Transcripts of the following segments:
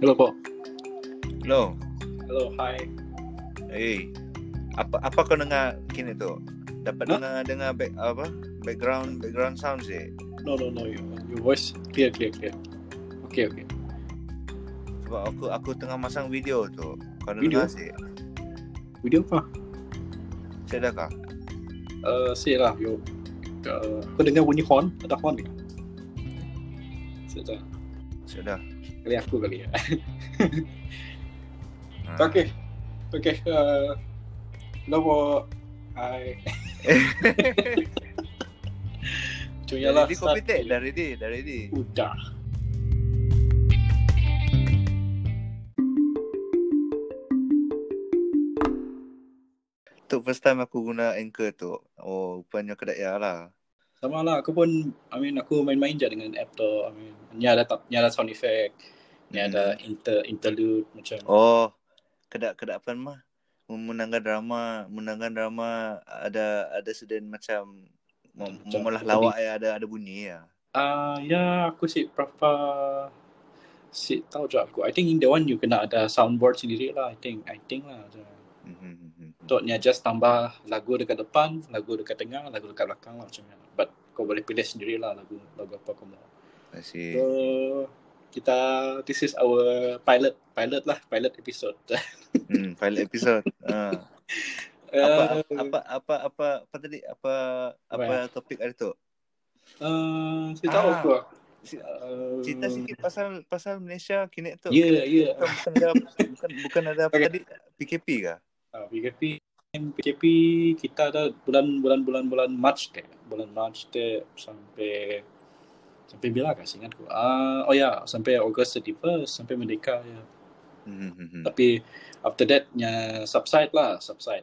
Hello, Po. Hello. Hello, hi. Hey. Apa apa kau dengar kini tu? Dapat Huh? dengar dengar back apa? Background background sound sih. No, no, no. Your, your voice clear, clear, clear. Okay, okay. Sebab aku aku tengah masang video tu. Kau nak Video? dengar sih. Video apa? Saya dah kah? Uh, say lah, yo. Uh, kau dengar bunyi horn? Ada horn ke? Sekejap. Sudah. Kali aku kali ya. Ha. okay. Okay. Uh, Po. Hi. Cuma lah. ready kopi teh? Dah ready, dah ready. Udah. Tu first time aku guna Anchor tu. Oh, rupanya kedaya lah. Sama lah, aku pun, I mean, aku main-main je dengan app tu. I mean, ni ada, tak- ni ada sound effect, ni Hmm. ada inter, interlude macam. Oh, kedak kedak apa mah? Menangkan drama, menangkan drama ada ada sedang macam mem- Macam memelah bunyi. lawak ya ada ada bunyi ya. Ah, ya, aku sih berapa, sih tahu je aku. I think in the one you kena ada soundboard sendiri lah, I think. I think lah. macam. Mhm. Untuk ni just tambah lagu dekat depan, lagu dekat tengah, lagu dekat belakang lah macam mana. Kau boleh pilih sendiri lah lagu, lagu apa kau mau. I see. So, kita, this is our pilot, pilot lah, pilot episode. Hmm, file episode. Ah. Uh, apa, apa apa apa apa apa tadi apa apa topik hari tu? Uh, saya tahu Ah. aku. Si- Uh, Cerita sikit pasal pasal Malaysia kini tu. Ya, ya. Bukan, bukan ada bukan, bukan ada apa Okay. tadi PKP kah? Uh, PKP, PKP kita ada bulan bulan bulan bulan March deh, bulan March deh sampai sampai bila kah ingatku? Ah, oh ya, sampai August 31 sampai Merdeka ya. Hmm. Tapi after that nya subside lah, subside.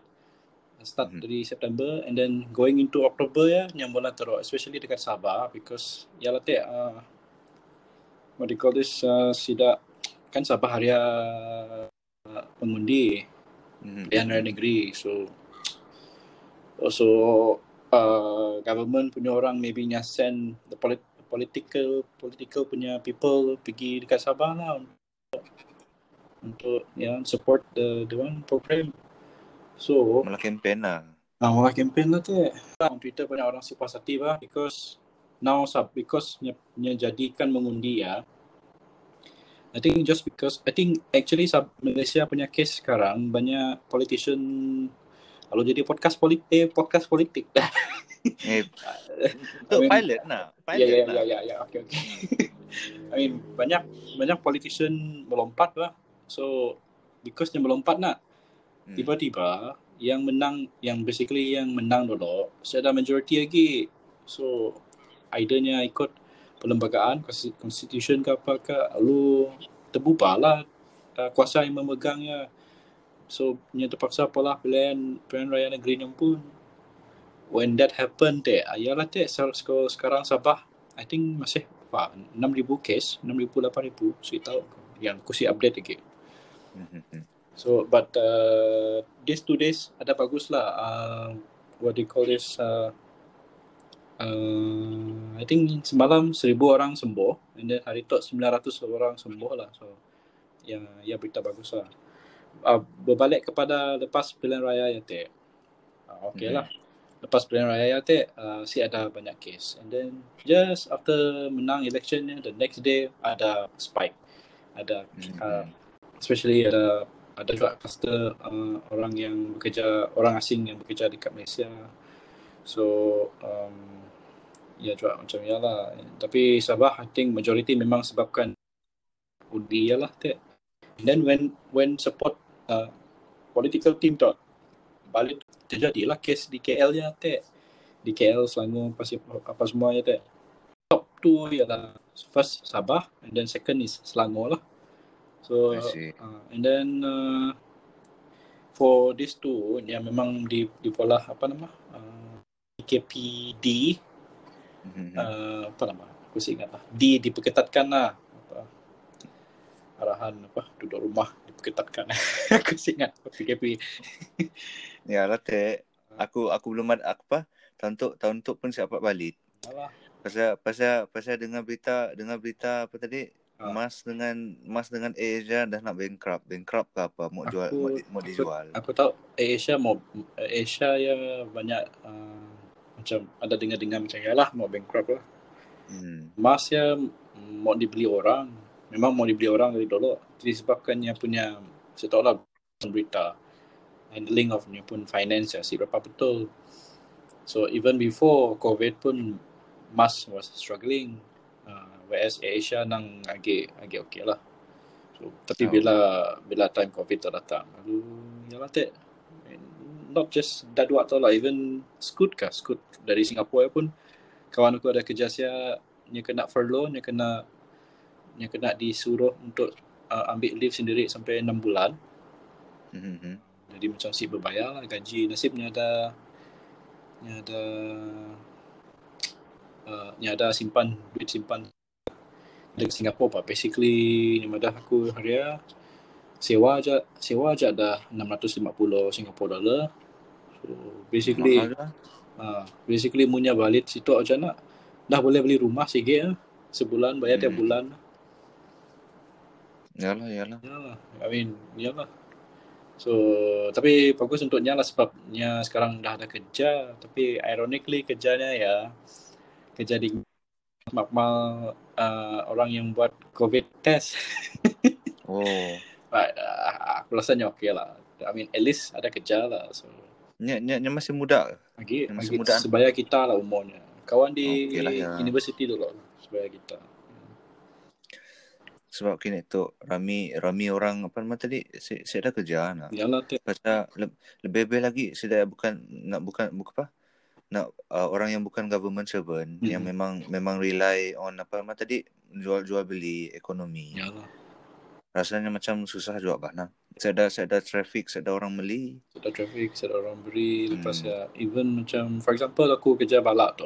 Start Mhm. dari September and then going into October ya, yang bulan teruk, especially dekat Sabah because ya lah teh, uh, what do you call this, uh, sida kan Sabah hari uh, pengundi Hmm. pilihan raya negeri, so also uh, government punya orang maybe nya send the polit- political political punya people pergi dekat Sabah lah untuk untuk ya support the the one program. So, Malah campaign lah. ah malah campaign lah teh. On Twitter banyak orang si hati bah because now sub because nya, nya jadikan mengundi ya. I think just because I think actually sub Malaysia punya case sekarang banyak politician kalau jadi podcast politik eh, podcast politik. Eh, I mean- pilot nah. Pilot ya nah. ya ya ya oke oke. I mean banyak banyak politician melompat lah. So because dia melompat nak Hmm. tiba-tiba yang menang yang basically yang menang dulu saya ada majority lagi. So idenya ikut perlembagaan constitution ke apa ke lalu terbubar lah uh, kuasa yang memegangnya. So nya terpaksa pola pilihan pilihan raya negeri yang pun when that happened deh ayalah deh sel- sek- sekarang Sabah I think masih apa 6000 case 6000 8000 saya tahu yang aku sih update lagi Hmm. so but uh, these two days ada bagus lah uh, what do you call this uh, uh, I think semalam 1000 orang sembuh and then hari tu 900 orang sembuh lah. So ya ya berita bagus lah. Uh, berbalik kepada lepas pilihan raya ya teh uh, okay lah. Lepas pilihan raya teh uh, si ada banyak case. And then just after menang electionnya the next day ada spike. Ada Hmm. uh, especially ada ada juga cluster uh, orang yang bekerja orang asing yang bekerja dekat Malaysia so um, ya juga macam ya lah tapi Sabah I think majority memang sebabkan undi ya lah and then when when support uh, political team tu balik terjadilah kes di KL ya teh di KL Selangor apa, si- apa semua ya teh top tu ialah first Sabah and then second is Selangor lah. So uh, and then uh, for these two yang memang di di pola apa nama uh, KPD Hmm. uh, apa nama aku sih ingat lah D diperketatkan lah apa arahan apa duduk rumah diperketatkan aku sih ingat PKP Ya lah. Aku aku belum ada apa tahun tu tahun tu pun siap balik. Alah. Pasal pasal pasal dengar berita dengar berita apa tadi Ah. Mas dengan Mas dengan Asia dah nak bankrupt. Bankrupt ke apa? Mau jual Aku- mau, mau dijual. Aku tahu Asia mau Asia ya banyak uh, macam ada dengar-dengar macam ya lah mau bankrupt lah. Hmm. Mas ya mau dibeli orang. Memang mau dibeli orang dari dulu. Disebabkannya punya saya tahu lah berita handling of ni pun finance ya si berapa betul. So even before COVID pun Mas was struggling. Uh, whereas Asia nang agak agak okay lah. So, tapi Oh. bila bila time COVID tu datang, lalu ya lah tak. Not just dah dua tau lah, even Scoot kah? Scoot dari Singapura pun kawan aku ada kerja saya, dia kena furlough, dia kena dia kena disuruh untuk uh, ambil leave sendiri sampai 6 bulan. Hmm. hmm. Jadi macam si berbayar lah gaji. Nasibnya ada dia ada uh, dia ada simpan duit simpan dari Singapura pak. Basically ni madah aku haria sewa aja sewa aja ada 650 Singapore dollar. So basically Mahal uh, basically punya balik situ aja nak dah boleh beli rumah sikit lah. sebulan bayar tiap Hmm. bulan. Yalah, yalah. Ya lah. I mean, ya lah. So, tapi bagus untuk Nya lah sebab Nya sekarang dah ada kerja. Tapi ironically kerjanya ya kerja di makmal uh, orang yang buat COVID test. Oh. But, uh, aku rasanya okey lah. I mean, at least ada kerja lah. So, Nya, nya, nya masih muda lagi, masih muda. sebaya kita lah umurnya. Kawan di Okey lah, ya. university dulu lah. Sebaya kita. Sebab kini tu rami rami orang apa nama tadi saya, saya dah kerja nak. Yalah, teh. Pasal le, lebih-lebih lagi saya dah bukan nak bukan bukan apa nak uh, orang yang bukan government servant Mhm. yang memang memang rely on apa nama tadi jual-jual beli ekonomi. Yalah. Rasanya macam susah juga bah nah. Saya ada saya ada traffic, saya ada orang beli. Ada traffic, ada orang beri, lepas Hmm. ya even macam for example aku kerja balak tu.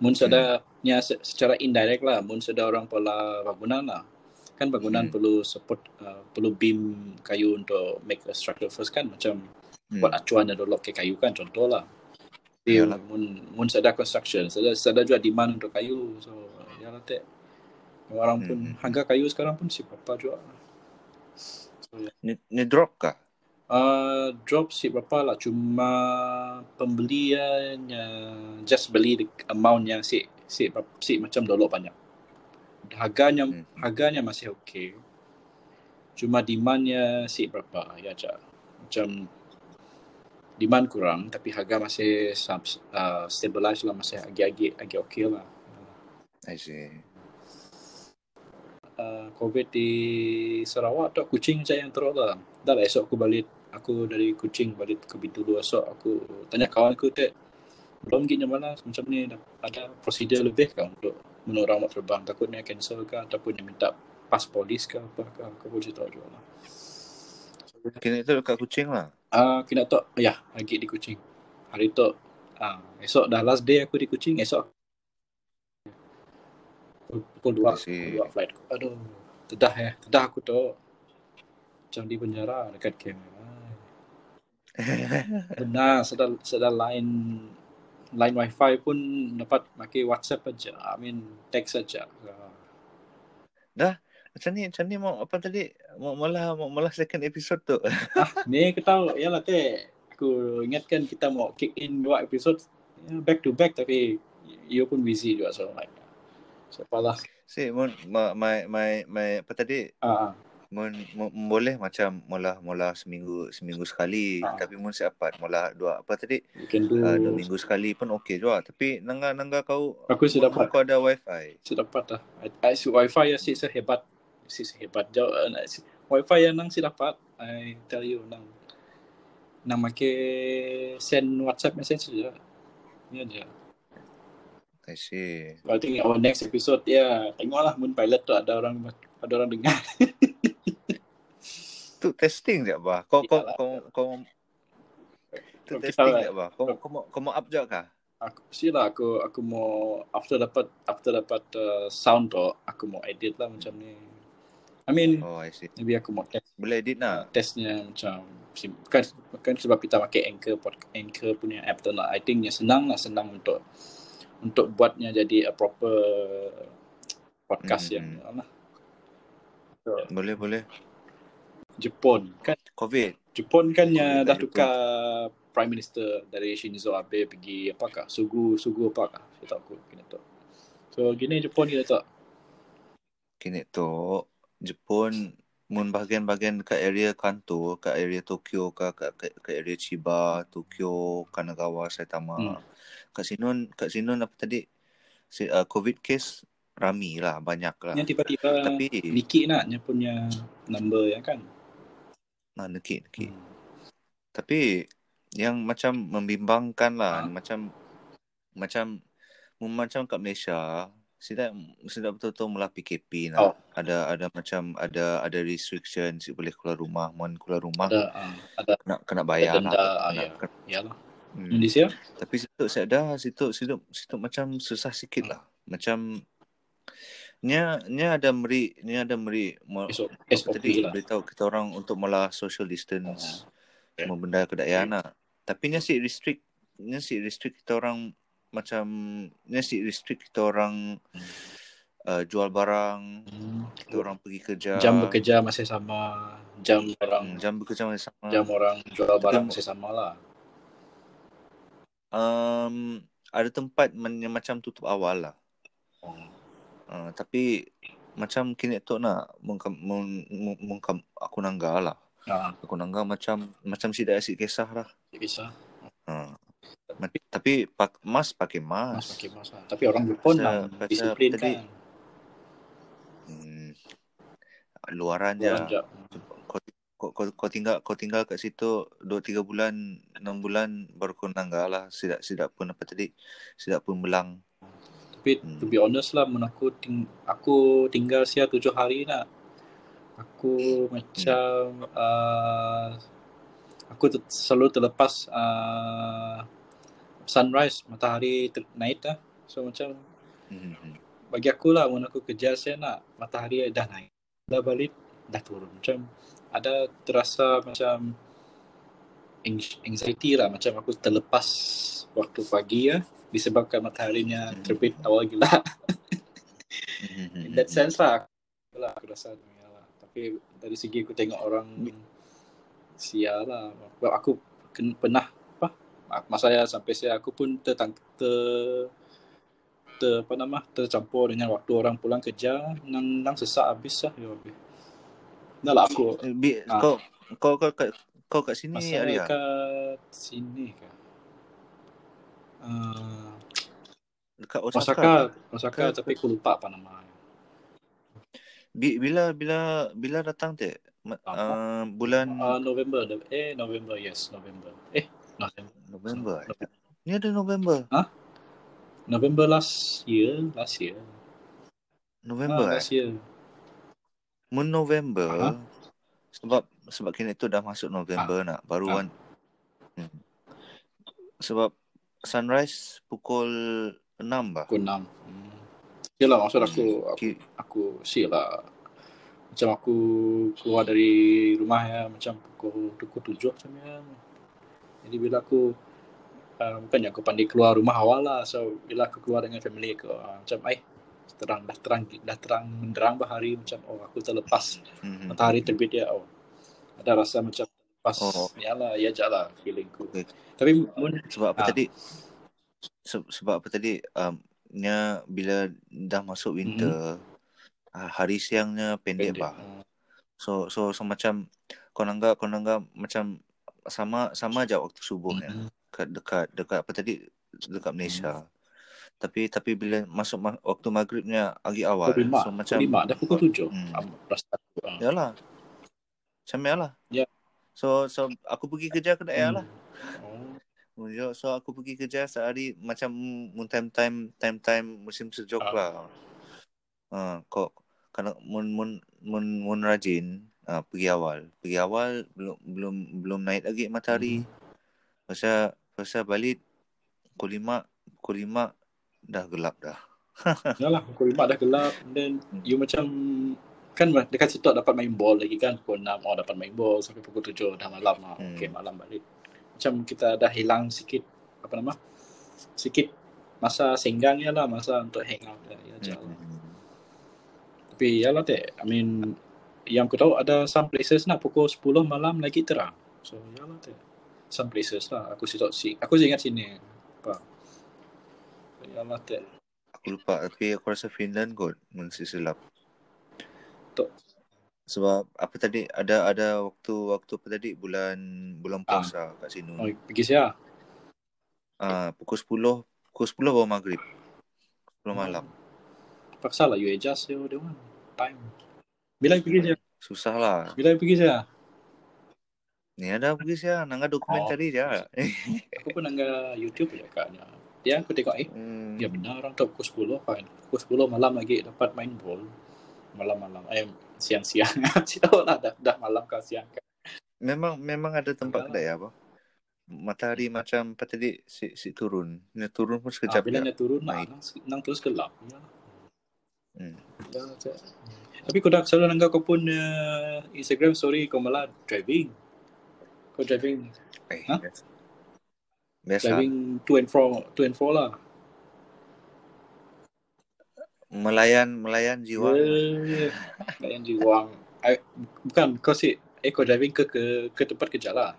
Mun Hmm. sada nya se- secara indirect lah, mun sada orang pola bangunan lah. Kan bangunan Hmm. perlu support uh, perlu beam kayu untuk make a structure first kan macam Hmm. buat acuan ada lock ke kayu kan contoh lah. Jadi Yalah. mun mun sada construction, sada sada juga demand untuk kayu. So ya lah teh. Orang pun Hmm. harga kayu sekarang pun si berapa juga. Ni, ni drop kah? Uh, drop si berapa lah. Cuma pembeliannya just beli the amount yang si si berapa- si macam dulu banyak. Harganya Hmm. harganya masih okey cuma demandnya si berapa ya cak? Macam demand kurang tapi harga masih uh, stabilize lah. Masih agak-agak agak okey lah. I see. Uh, COVID di Sarawak tu kucing saya yang teruk lah. Dah lah esok aku balik, aku dari kucing balik ke Bintulu esok aku tanya kawan aku tu belum gini mana macam ni ada prosedur lebih kan untuk menurut nak terbang takutnya cancel ke ataupun dia minta pas polis ke apa ke aku pun tahu juga lah. Kini tu dekat kucing lah. Ah, kena tu ya lagi di kucing. Hari tu ah esok dah last day aku di kucing esok pukul dua, pukul dua flight. Aduh, tedah ya, tedah aku tu. Macam di penjara dekat camp. Benar, sedar sedar line line wifi pun dapat pakai WhatsApp aja. I mean text saja. Macam ni, macam ni mau apa tadi? Mau malah mau malah second episode tu. ah, ni kita ya lah teh. Aku ingatkan kita mau kick in dua episode ya, back to back tapi you pun busy juga so like lah si mun ma- my my my apa tadi? ah Mun, mun boleh macam mula mula seminggu seminggu sekali Ah. tapi mun siapat mula dua apa tadi? do Uh, dua minggu sekali pun okey juga. Tapi nangga nangga kau aku sudah dapat kau ada wifi. sudah dapat lah I, I, si wifi ya si sehebat si sehebat jauh uh, si, wifi yang nang si dapat I tell you nang nang make send WhatsApp message saja ni aja I see. I think our next episode ya tengoklah mun pilot tu ada orang ada orang dengar Tu testing je bah. Kau kau kau kau tu testing je bah. Kau kau mau kau mau up je kah? aku sila aku aku mau after dapat after dapat uh, sound tu aku mau edit lah macam ni I mean Oh, I see. maybe aku mau test Boleh edit nak? testnya macam kan kan sebab kita pakai anchor anchor punya app tu lah I think senang lah senang untuk untuk buatnya jadi a proper podcast Hmm, yang lah Boleh boleh. Jepun kan? Covid. Jepun kan yang dah kat tukar Prime Minister dari Shinzo Abe pergi apakah Sugu Sugu apakah saya tak aku kena tahu so gini Jepun kita tak Kini tu Jepun mun bahagian-bahagian kat area Kanto, kat area Tokyo ke kat, kat, kat area Chiba, Tokyo, Kanagawa, Saitama. Hmm. Kat Sinun, kat Sinun apa tadi? Uh, COVID case rami lah, banyak lah. yang tiba-tiba Tapi Niki nak dia punya number ya kan nah, nekik, nekik. Hmm. Tapi yang macam membimbangkan lah, Ha? macam macam macam kat Malaysia, sudah sudah betul-betul mula PKP nak. Oh. Ada ada macam ada ada restriction si boleh keluar rumah, mohon keluar rumah ada ah, ada kena kena bayar denda, lah. ah, Kena, ya. kena- iyalah hmm. Indonesia Tapi situ saya ada situ situ situ macam susah sikit lah. Macam nya nya ada meri nya ada meri SOP, tadi lah beritahu kita orang untuk malah social distance Ya. semua benda kedaian lah. Tapi nya si restrict nya si restrict kita orang macam nya si restrict kita orang uh, jual barang, Hmm. kita orang pergi kerja. jam bekerja masih sama jam Hmm, orang jam bekerja masih sama. jam orang jual barang masih sama lah Um, ada tempat men- yang macam tutup awal lah. Uh, tapi macam kini tu nak mung, mungkam aku nangga lah. ah Aku nangga macam macam si dah asyik kisah lah. bisa Uh. Ma- tapi pak, mas pakai mas mas. pakai mas lah. tapi orang Jepun lah disiplin tadi- kan Hmm, luaran je. orang jap Kau, kau, kau, tinggal kau tinggal kat situ 2 3 bulan, 6 bulan baru kau nangga lah. Sidak sidak pun apa tadi? Sidak pun belang. Tapi Hmm. to be honest lah, mun aku ting aku tinggal sia tujuh hari nak. Aku macam uh, aku ter- selalu terlepas uh, sunrise matahari ter- naik dah. So macam Hmm. hmm. bagi aku lah mun aku kerja saya nak matahari dah naik. Dah balik dah turun. Macam ada terasa macam anx- anxiety lah macam aku terlepas waktu pagi ya disebabkan mataharinya Hmm. terbit awal gila. Hmm, In that sense lah aku, lah, aku rasa dunia lah. Tapi dari segi aku tengok orang sia lah. Aku ken, pernah apa masa saya sampai saya aku pun tertang ter, ter apa nama tercampur dengan waktu orang pulang kerja nang nang sesak habis lah ya habis. Dah lah aku Eh, Bi, Ah. kau kau kau kat kau kat sini masa Arya. kat sini ke? Uh, Dekat Osaka. Osaka? Osaka Ke- tapi aku lupa apa nama. Bi, bila bila bila datang Apa? Uh, bulan Uh, November, eh November, yes November. Eh November. November. eh? Ni ada November. November last year, last year. November ah, eh. last year. Mun November Aha. sebab sebab kini tu dah masuk November nak baru kan. Hmm. Sebab sunrise pukul 6 bah. Pukul 6. Hmm. Yalah maksud aku Hmm. aku, aku see lah. Macam aku keluar dari rumah ya macam pukul pukul 7 macam ya. Jadi bila aku uh, bukannya aku pandai keluar rumah awal lah. So bila aku keluar dengan family aku uh, macam eh terang dah terang dah terang menderang bahari macam oh aku terlepas Mhm. matahari terbit ya oh ada rasa macam pas Oh. ya lah ya je lah feelingku Okay. tapi mun Sebab apa Ah. tadi? Se- sebab apa tadi? Um, nya bila dah masuk winter, ah, hari siangnya pendek, pendek bah. hmm, So so so macam kau nangga kau nangga macam sama sama aja waktu subuh ya. hmm, Dekat dekat dekat apa tadi? Dekat Malaysia. Tapi tapi bila masuk ma- waktu maghribnya agak awal. pukul lima So macam lima dah pukul tujuh Hmm. hmm. ah. Yalah. Macam yalah. Ya. So so aku pergi kerja ke daerah lah. oh. So aku pergi kerja sehari macam mun time time time time musim sejuk Ah. lah. Uh, kok kalau mun mun mun mun rajin uh, pergi awal. Pergi awal belum belum belum naik lagi matahari. Pasal pasal balik pukul lima pukul lima dah gelap dah. Yalah pukul lima dah gelap then Hmm. you macam kan dekat situ dapat main ball lagi kan pukul 6 oh dapat main ball sampai pukul 7 dah malam ah. Hmm. okey malam balik macam kita dah hilang sikit apa nama sikit masa senggangnya lah masa untuk hang out ya, ya lah. Hmm. Tapi ya lah teh, I mean yang aku tahu ada some places nak pukul 10 malam lagi terang. So ya lah tu. Some places lah. Aku sih tak si. Aku ingat sini. Lah tu. Aku lupa tapi aku rasa Finland kot mesti silap. Tok. Sebab apa tadi ada ada waktu waktu apa tadi bulan bulan Ah. puasa kat sini. Oh, pergi saya. Ah pukul 10 pukul 10 baru maghrib. 10 malam. Paksa lah you adjust your the one time. Bila you pergi saya? Susah lah. Bila you pergi saya? Ni ada pergi saya nangga dokumentari je. Aku pun nangga YouTube je kakaknya. Dia aku tengok eh Hmm. Ya benar orang tu pukul 10 kan. Pukul 10 malam lagi dapat main bola. Malam-malam. Eh siang-siang. Tahu lah dah, dah malam ke siang kan. Memang memang ada tempat kedai apa? Matahari macam apa tadi si, si turun. Ni turun pun Ah, sekejap bila je. dia turun Main. nang, nang terus gelap. Ya. Hmm. Dah. Tapi kau dah selalu nangga kau pun uh, Instagram story kau malah driving. Kau driving Eh, Ha? biasa. Biasa. driving to and fro to and fro lah. Melayan melayan jiwa. Eh, Layan jiwang. I, bukan kau sih eh kau driving ke ke ke tempat kerja lah.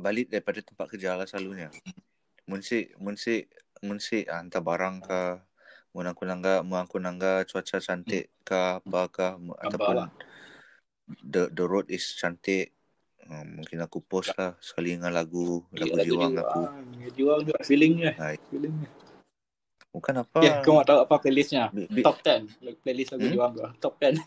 Balik daripada tempat kerja lah selalunya. Mun si mun si mun si ah, hantar barang ke mun aku nangga mun aku nangga cuaca cantik ke apa ke ataupun lah. the the road is cantik Ah, mungkin aku post lah sekali dengan lagu lagu Lagu jiwang aku. jiwang. Jiwang juga feelingnya. Hai. Feelingnya. Bukan apa. Ya, kau mau tahu apa playlistnya? Bi- bi- Top 10. Playlist lagu Hmm? jiwang tu. Top 10.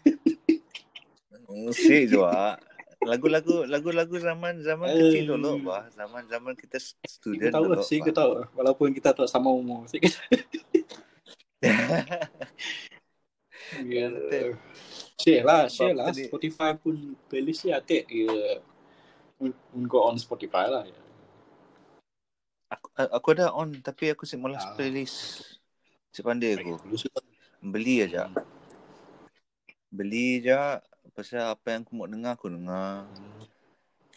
Musik juga. Lagu-lagu lagu-lagu zaman zaman kecil dulu bah. Zaman zaman kita student tahu dulu. lah, bah. tahu. Walaupun kita tak sama umur. Sih, Ya, betul. Share lah, share lah. Spotify pun playlist dia atik. Ya, go on Spotify lah. Ya. aku aku ada on tapi aku si malas Ah. playlist. Si pandai aku. Beli aja. Beli aja pasal apa yang aku mau dengar aku dengar.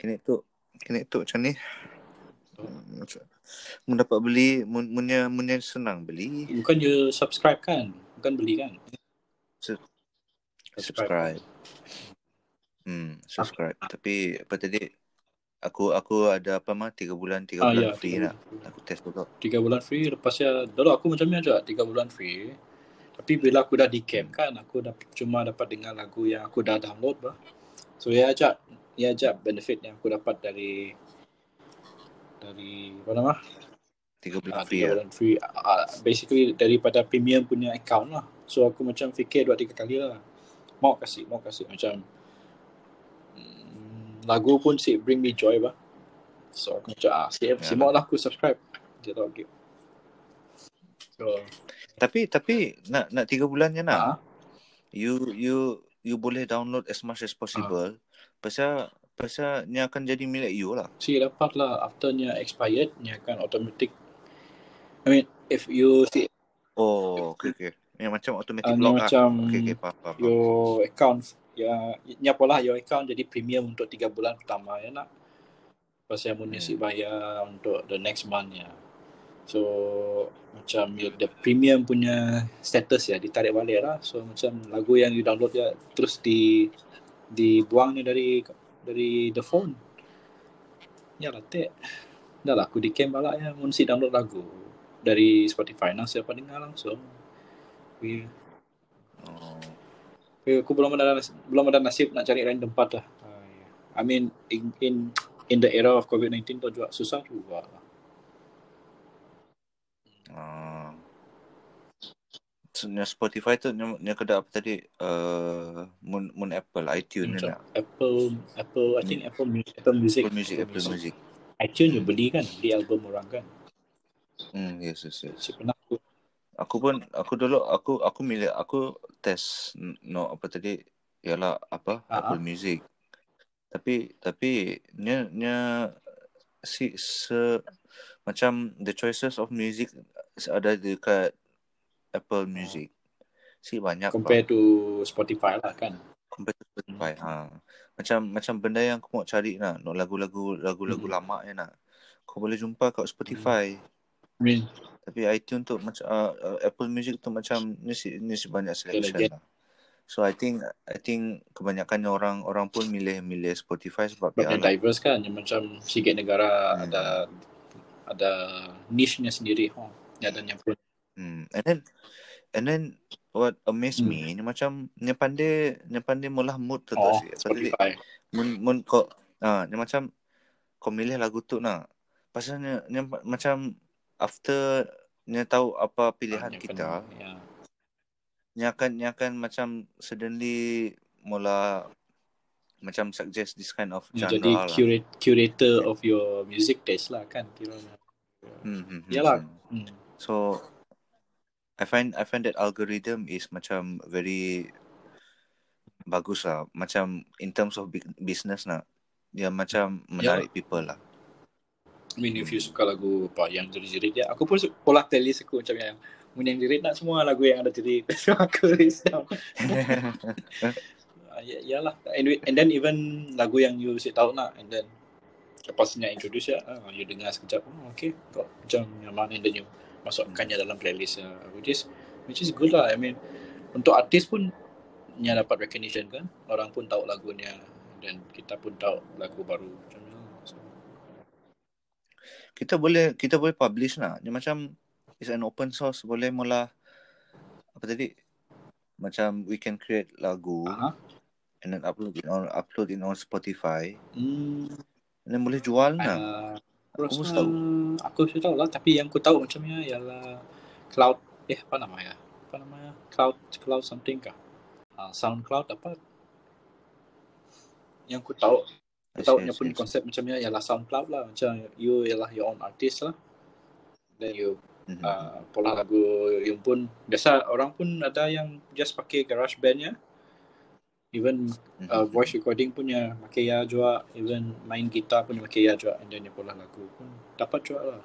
Kini tu kini tu macam ni. Hmm, Macam Mun dapat beli, mun munnya munnya senang beli, Bukan you subscribe kan? Bukan beli kan? subscribe. Hmm, subscribe. Tapi apa tadi? Aku aku ada apa mah 3 bulan 3 Ah, bulan ya. free nak. Aku test dulu. Tiga bulan free. Lepasnya, dulu aku macam ni aja. Tiga bulan free. Tapi bila aku dah di camp kan, aku dah cuma dapat dengar lagu yang aku dah download bah. So ya aja, ya aja benefit yang aku dapat dari dari apa nama? 3 bulan Ah, free tiga ya. bulan free. Ah, basically daripada premium punya account lah. So aku macam fikir dua tiga kali lah. Mau kasih, mau kasih macam lagu pun si bring me joy bah. So aku macam ah, si, si Ya. lah aku subscribe. Dia tahu okay. So, Tapi tapi nak nak 3 bulannya nak. ah, You you you boleh download as much as Ah. possible. Pasal pasal ni akan jadi milik you lah. si dapat lah afternya expired, nya akan automatic. I mean, if you see Oh, okay okay. Yang macam automatic uh, lock lah. macam Okay okay, faham. faham. your account ya nya pola your account jadi premium untuk tiga bulan pertama ya nak pasal Hmm. si bayar untuk the next month ya so macam you, the premium punya status ya ditarik balik lah so macam lagu yang you download ya terus di dibuangnya dari dari the phone ya lah tek dah lah aku di camp balak ya si download lagu dari Spotify nah siapa dengar langsung yeah. Oh. Aku belum ada belum ada nasib nak cari random part lah. Uh, yeah. I mean in in in the era of COVID-19 tu juga susah juga. Ah. So, Spotify tu yang kedai apa tadi? Uh, mun mun Apple, iTunes ni nak. Apple Apple I think Apple Music Apple Music. Apple Music, Apple Music. iTunes you beli kan, beli album orang kan. Hmm, yes, yes, yes. Pernah aku Aku pun aku dulu aku aku milik aku test no apa tadi ialah apa Ah, Apple Music. Tapi tapi nya nya si se macam the choices of music ada dekat Apple Music. Si banyak compare to Spotify lah kan. compare to Spotify. Ha. Macam macam benda yang aku mau cari nak, no, lagu-lagu lagu-lagu Hmm. lama ya nak. Kau boleh jumpa kat Spotify. Mean Tapi iTunes tu macam uh, uh, Apple Music tu macam ni si ni si banyak selection lah. So I think I think kebanyakan orang orang pun milih milih Spotify sebab dia lah. diverse kan. Yang macam sikit negara Hmm. ada ada niche-nya sendiri. Oh. Ya, dan yang pun Hmm. And then and then what amazed Hmm. me ni macam ni pandai ni pandai mula mood tu tu oh, sih. Tadi Spotify. mun mun kau ah ni macam kau milih lagu tu nak. Pasal ni, ni macam after ni tahu apa pilihan Yang kita, ya. ni akan ni akan macam suddenly mula macam suggest this kind of Ya, genre jadi lah. curate, curator of your music taste lah kan kiranya. Hmm, hmm, hmm, Yalah. hmm. Hmm. So I find I find that algorithm is macam very bagus lah. Macam in terms of business nak. Dia macam menarik people lah. I mean if you suka lagu apa yang jerit-jerit ya, aku pun pola playlist aku macam yang mun yang jerit nak semua lagu yang ada jerit. So aku list down. Ah, ya, yalah. And, and then even lagu yang you si tahu nak and then lepasnya introduce ya, ah, you dengar sekejap. Oh, okay. Kau macam nyaman and then you masukkannya dalam playlist ya. Which is which is good lah. I mean untuk artis pun nya dapat recognition kan. Orang pun tahu lagunya dan kita pun tahu lagu baru macam lah. Kita boleh kita boleh publish nak. Dia macam is an open source boleh mula apa tadi? Macam we can create lagu aha. and then upload it on upload it on Spotify Hmm, and then boleh jual nak. Uh, aku rasa tahu. aku sudah tahu lah tapi yang aku tahu macamnya ialah cloud eh apa namanya apa namanya cloud cloud something kah uh, soundcloud apa yang aku tahu Yes, yes, pun yes. konsep macamnya ialah soundcloud lah. Macam you ialah your own artist lah. Then you Mhm. uh, pola lagu yang pun biasa orang pun ada yang just pakai garage bandnya even Mhm. uh, voice recording punya pakai ya juga. Even main gitar punya pakai ya juga. And then pola lagu pun dapat juga lah.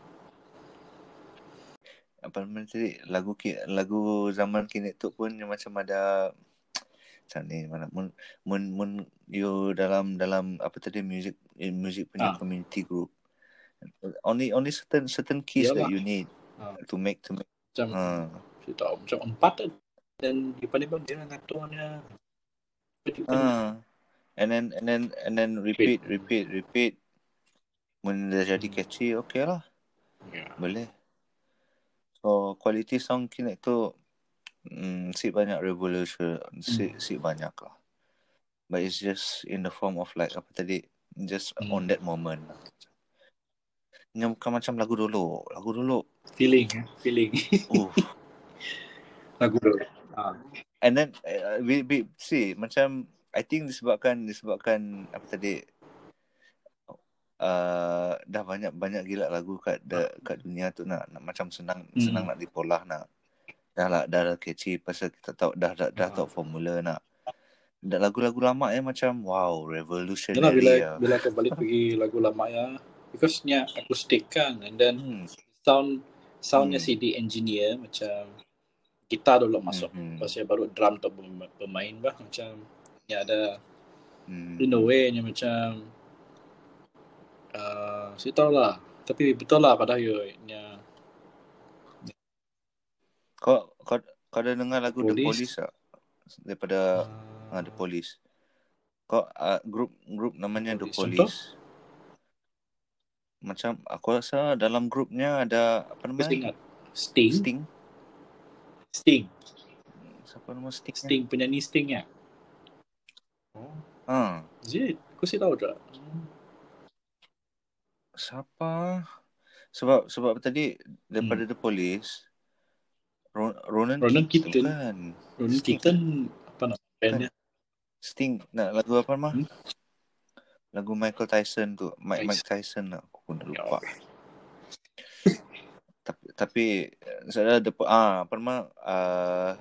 Apa nama tadi? Lagu lagu zaman kini tu pun macam ada macam ni mana mun mun mun you dalam dalam apa tadi music in music punya Ah. community group only only certain certain keys that Yalah. you need Ah. to make to make macam ha saya tahu macam empat dan di pandai dia ngaturnya ha and then and then and then repeat repeat repeat when dah jadi Hmm. catchy okay lah ya. boleh so quality song kini tu mm, si banyak revolution si, Hmm. si banyak lah. But it's just in the form of like apa tadi just Hmm. on that moment. Yang bukan macam lagu dulu lagu dulu feeling ya feeling. Uh lagu dulu ah. And then uh, we, we see macam I think disebabkan disebabkan apa tadi uh, dah banyak banyak gila lagu kat de, kat dunia tu nak, nak macam senang Hmm. senang nak dipolah nak dah lah dah, dah catchy pasal kita tahu dah dah, dah Ah. tahu formula nak dan lagu-lagu lama eh macam wow Yalah revolutionary bila ya. bila aku balik pergi lagu lama ya because nya akustik kan and then Hmm. sound soundnya Hmm. CD engineer macam gitar dulu masuk Hmm. Lepas dia baru drum tu pem- pemain bah macam ya ada Hmm. in a way nya macam uh, saya tahu lah tapi betul lah pada you nya Kau kau kau ada dengar lagu The Police? Police tak? Daripada uh, ah, The Police. Kau uh, grup grup namanya The Police. Police. Macam aku rasa dalam grupnya ada apa namanya? ingat Sting Sting, Sting. Siapa nama Sting? Sting penyanyi Sting ya oh Ha, it aku sih tahu tak Hmm. siapa? Sebab sebab tadi daripada The Police Ron, Ronan, Hmm. Ronan Keaton. Kan. Ronan Sting. Keaton apa nama bandnya Sting nak lagu apa mah? Hmm? Lagu Michael Tyson tu. Mike. Mike Tyson lah. Aku pun dah Ya lupa. tapi tapi eh, saya ada ah apa nama uh,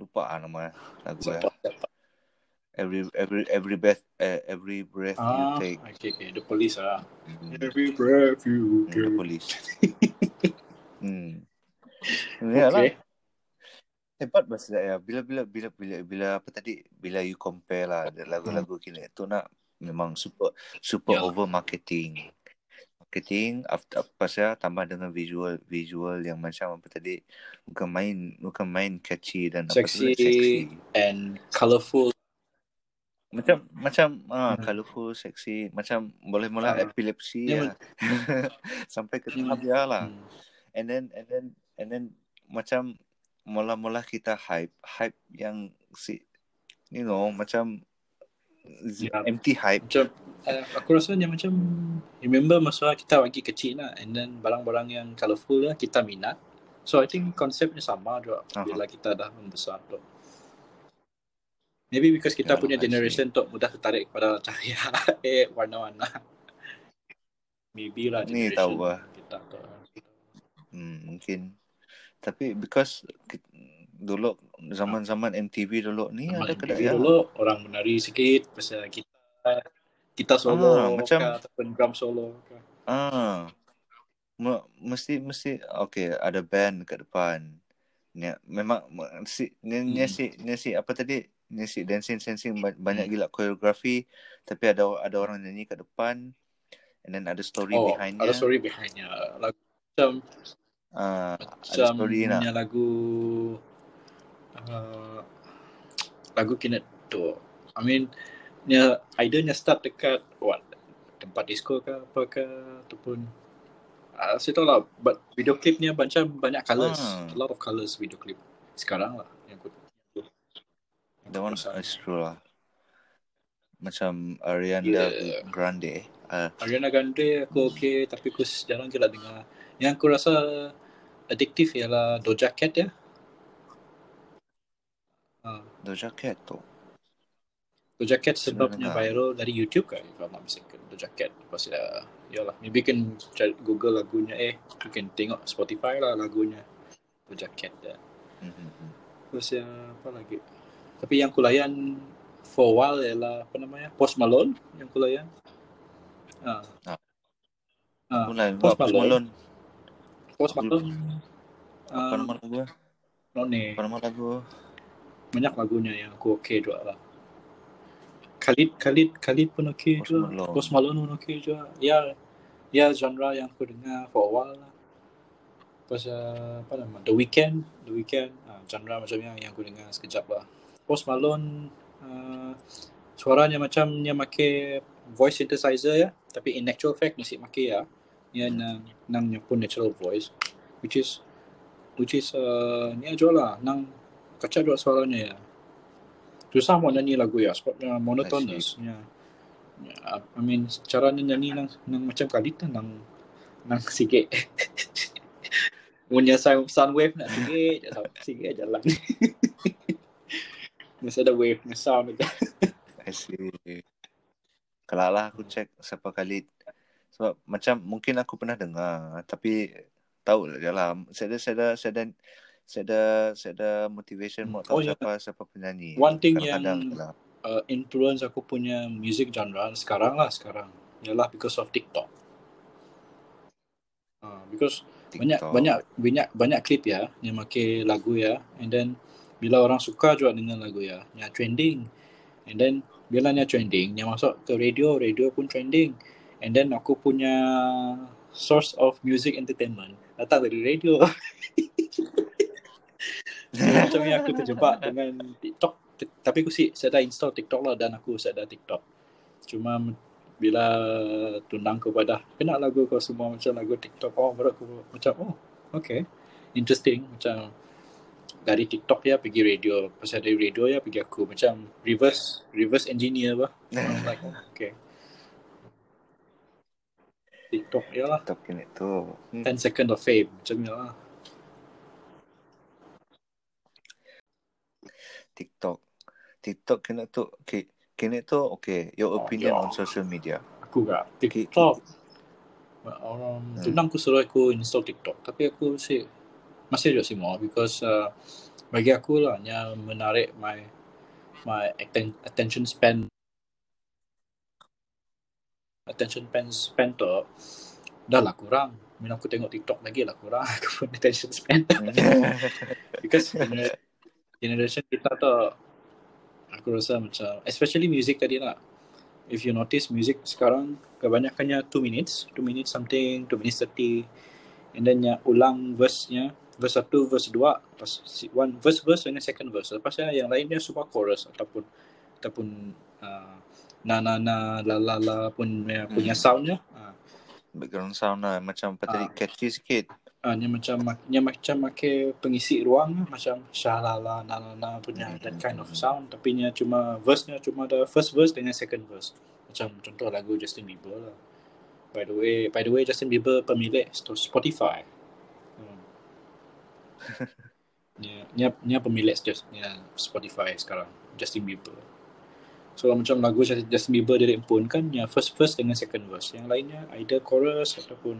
lupa ah nama lagu ya. siapa siapa Every every every breath uh, every breath you ah take. okay, okay the police ah Hmm, every breath you the take police. hmm. Ya lah. okay Hebat bahasa ya. Bila bila bila bila bila apa tadi bila you compare lah lagu-lagu kini tu nak memang super super Ya. over marketing. marketing after pasal tambah dengan visual visual yang macam apa tadi bukan main bukan main catchy dan apa tu Sexy sexy and colourful. macam macam ah Hmm. colourful sexy macam boleh mula Ah. epilepsi Dia lah. sampai ke tahap dia lah Hmm. and then and then and then macam mula-mula kita hype hype yang si you know macam Ya. empty hype Macam uh, aku rasa dia macam remember masa kita lagi kecil lah and then barang-barang yang colourful lah kita minat. So I think konsepnya sama juga Aha. bila kita dah membesar tu. Maybe because kita Ya, punya generation tu mudah tertarik pada cahaya eh warna-warna. Maybe lah Ni generation tahu lah. kita tu. hmm, mungkin tapi because dulu zaman-zaman MTV dulu ni Zaman ada MTV kedai ya. dulu orang menari sikit pasal kita kita solo Ah, macam- ke ataupun drum solo ke. Ah. Me- mesti mesti okey ada band kat depan. Ni memang me- si ni, ni Hmm. si ni si apa tadi? Ni si dancing dancing ba- banyak Hmm. gila koreografi tapi ada ada orang nyanyi kat depan and then ada story Oh, behindnya. ada story behindnya. Lagu macam Ah, macam story lah. punya lagu uh, lagu kena tu. I mean, nya idenya start dekat what tempat disco ke apa ke ataupun uh, saya tahu lah but video clipnya macam banyak colours Ah. a lot of colours video clip sekarang lah yang aku That aku one perasan. is true lah. Macam Ariana Yeah. Grande. Ah, Ariana Grande aku okay tapi aku jarang je lah dengar yang aku rasa addiktif ialah Doja Cat ya uh, Doja Cat tu. Doja Cat sebabnya viral dari YouTube kan if I'm not mistaken Doja Cat lepas ya yalah maybe can cari google lagunya eh you can tengok Spotify lah lagunya Doja Cat ya. Mhm. terus apa lagi tapi yang kulayan for a while ialah apa namanya Post Malone yang kulayan ah Ah. ah Mulai Post Post Malone. Malone. Post Malone Apa ah, nama lagu? None Apa nama lagu? banyak lagunya yang aku okay juga lah. Khalid Khalid Khalid pun Post juga. Post Malone pun okay juga. Ya ya genre yang aku dengar for a while lah. Pasal apa nama? The Weeknd The Weeknd. Ah, genre macam yang yang aku dengar sekejap lah. Post Malone ah, suaranya macam dia make voice synthesizer ya. Tapi in actual fact nasi make ya dia nang nang yang pun natural voice which is which is uh, ni aja lah. Nang kacau juga suaranya ya. Susah mau nyanyi lagu ya. Sebabnya monotonous. Ya. Ya, I mean caranya nyanyi nang, nang macam kali tu nang nang sikit. Punya sound, sound wave nak sikit je sound- sikit je jalan. Mesti ada wave punya sound. I see. Kalau lah aku check siapa Khalid. Sebab macam mungkin aku pernah dengar tapi tahu lah dia lah. Saya ada saya ada saya ada saya ada saya ada motivation mau tahu Oh, ya. siapa siapa penyanyi. One thing yang- lah. uh, influence aku punya music genre sekarang lah sekarang ialah because of TikTok uh, because banyak TikTok. banyak banyak banyak klip ya yang make lagu ya and then bila orang suka juga dengan lagu ya yang trending and then bila nya trending yang masuk ke radio radio pun trending and then aku punya source of music entertainment. Datang dari radio. Macam ni aku terjebak dengan TikTok. Tapi aku sih saya dah install TikTok lah dan aku saya dah TikTok. Cuma bila tunang kepada kena lagu kau semua macam lagu TikTok. Oh baru aku macam oh okay. Interesting. Macam dari TikTok ya pergi radio. Pasal dari radio ya pergi aku. Macam reverse reverse engineer bah I'm like okay TikTok ya lah TikTok ini tu. Hmm. 10 second of fame macam ni lah TikTok. TikTok kena tu okay. Kena tu okay. Your Oh, opinion ya. on social media. aku gak Okay. TikTok orang Hmm. tunang aku suruh aku install TikTok tapi aku sih masih juga mau because uh, bagi aku lah yang menarik my my atten- attention span attention span span tu dah lah kurang. Bila aku tengok TikTok lagi lah kurang aku pun attention span. Because gener- generation kita tu aku rasa macam especially music tadi lah. If you notice music sekarang kebanyakannya 2 minutes, 2 minutes something, 2 minutes 30 and then ya ulang verse-nya verse 1, verse 2 lepas one verse verse dengan second verse. Lepas yang lainnya semua chorus ataupun ataupun uh, na na na la la la pun ya, punya Hmm. soundnya uh, Background sound lah. Macam tadi Ah. catchy sikit. uh, dia macam dia macam pakai pengisi ruang lah, macam shalala na na na punya Hmm. that kind of sound tapi nya cuma verse-nya cuma ada first verse dengan second verse macam contoh lagu Justin Bieber lah by the way by the way Justin Bieber pemilik Spotify hmm. Nya, nya, nya pemilik just nya Spotify sekarang Justin Bieber so macam lagu Justin Bieber dia pun kan nya first verse dengan second verse. Yang lainnya either chorus ataupun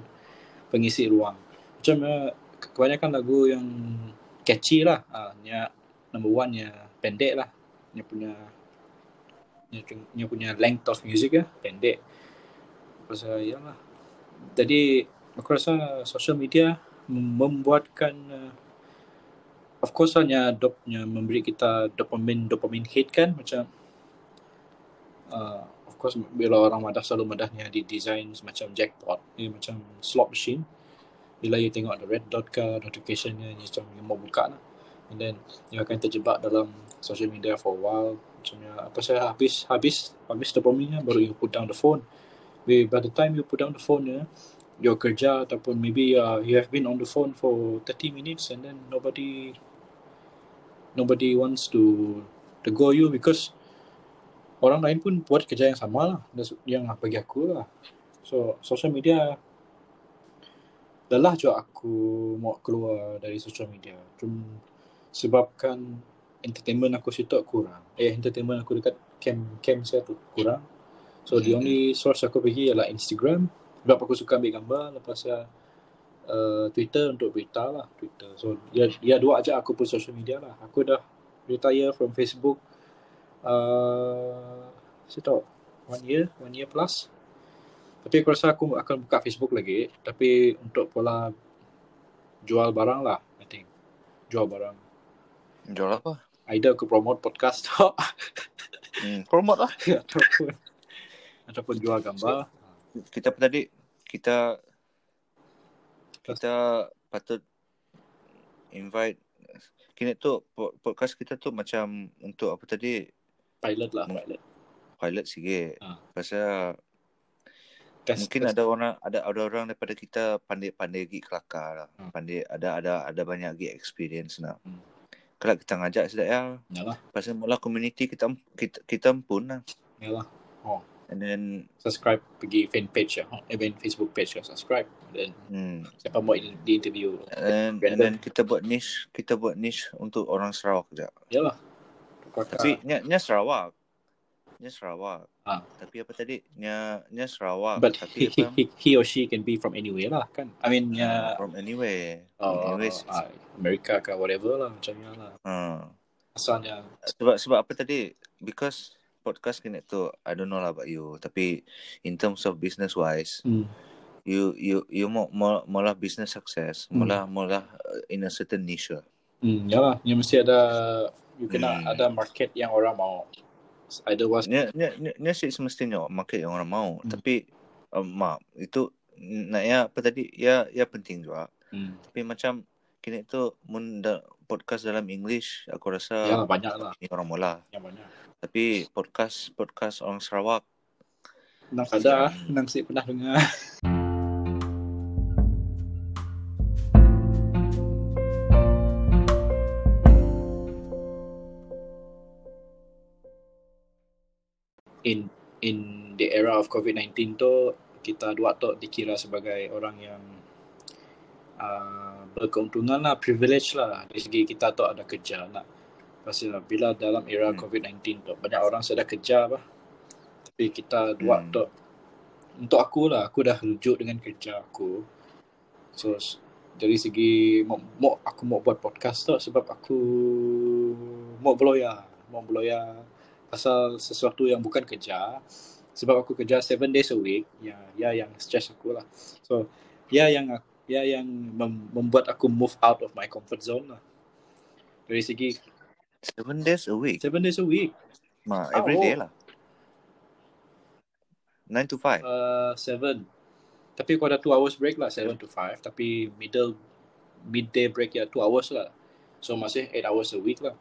pengisi ruang. Macam uh, kebanyakan lagu yang catchy lah. Uh, nya number one nya pendek lah. Nya punya nya, nya punya length of music ya pendek. Pasal ya lah. Jadi aku rasa social media mem- membuatkan uh, of course hanya dopnya memberi kita dopamine dopamine hit kan macam uh, of course bila orang madah selalu madahnya di design macam jackpot ni macam slot machine. Bila you tengok ada red dot ke notificationnya you macam you mau buka lah. And then you akan terjebak dalam social media for a while. Macamnya apa saya habis habis habis dopamine baru you put down the phone. By, the time you put down the phone ya your kerja ataupun maybe uh, you have been on the phone for 30 minutes and then nobody nobody wants to tegur you because orang lain pun buat kerja yang sama lah. Yang bagi aku lah. So social media lelah juga aku mau keluar dari social media. Cuma sebabkan entertainment aku situ kurang. Eh entertainment aku dekat camp camp saya tu kurang. So the only source aku pergi ialah Instagram. Sebab aku suka ambil gambar. Lepas saya uh, Twitter untuk berita lah. Twitter. So ya ya dua aja aku pun social media lah. Aku dah retire from Facebook uh, saya tahu. One year one year plus. Tapi aku rasa aku akan buka Facebook lagi. Tapi untuk pola jual barang lah I think. Jual barang. Jual apa? either aku promote podcast tu Hmm, promote lah. ataupun ataupun jual gambar. Kita apa tadi? Kita kita patut invite kini tu po- podcast kita tu macam untuk apa tadi pilot lah pilot pilot sikit. Ah. Pasal test, mungkin test. ada orang ada ada orang daripada kita pandai-pandai lagi kelakar lah. Hmm. Pandai ada ada ada banyak lagi experience lah. Hmm. Kalau kita ngajak sedap ya. yalah Pasal mula community kita kita kita pun lah. yalah oh And then subscribe pergi fan page ya oh, even Facebook page ya subscribe dan hmm, siapa mau in- di interview and, and then kita buat niche kita buat niche untuk orang Sarawak je. yalah Kakak- Tapi nya, nya Sarawak. Nya Sarawak. Ah. Tapi apa tadi? Nya nya Sarawak. but tapi he, he, apa? he, he or she can be from anywhere lah kan I mean ya from anywhere. From uh, anywhere. uh, Amerika ke whatever lah macam ya lah Hmm. asalnya Sebab sebab apa tadi? Because podcast kini tu I don't know lah about you tapi in terms of business wise hmm. you you you mau mau maulah business success Hmm. maulah maulah uh, in a certain niche Hmm, yalah, yang mesti ada you kena Hmm. ada market yang orang mau. Either was nya nya, nya sih semestinya market yang orang mau Hmm. tapi um, maaf itu nak ya apa tadi ya ya penting juga hmm. tapi macam kini tu mun da, podcast dalam English aku rasa yalah banyak lah orang mula yang banyak. tapi podcast podcast orang Sarawak Nang ada, Hmm. nang si pernah dengar. In in the era of COVID-19 tu kita dua tu dikira sebagai orang yang uh, berkeuntungan lah, privilege lah dari segi kita tu ada kerja lah. Pasal bila dalam era Hmm. COVID-19 tu banyak orang sudah kerja bah. Tapi kita dua Hmm. tu untuk aku lah, aku dah rujuk dengan kerja aku. So dari segi mau, mau aku mau buat podcast tu sebab aku mau beloya, mau beloya pasal sesuatu yang bukan kerja. Sebab aku kerja 7 days a week, ya ya yang stress aku lah. So ya yang ya yang mem- membuat aku move out of my comfort zone lah. Dari segi seven days a week 7 days a week. ma Ah, every oh. day lah 9 to 5. Uh, seven. Tapi aku ada two hours break lah, seven to five. Tapi middle midday break ya two hours lah. So masih eight hours a week lah.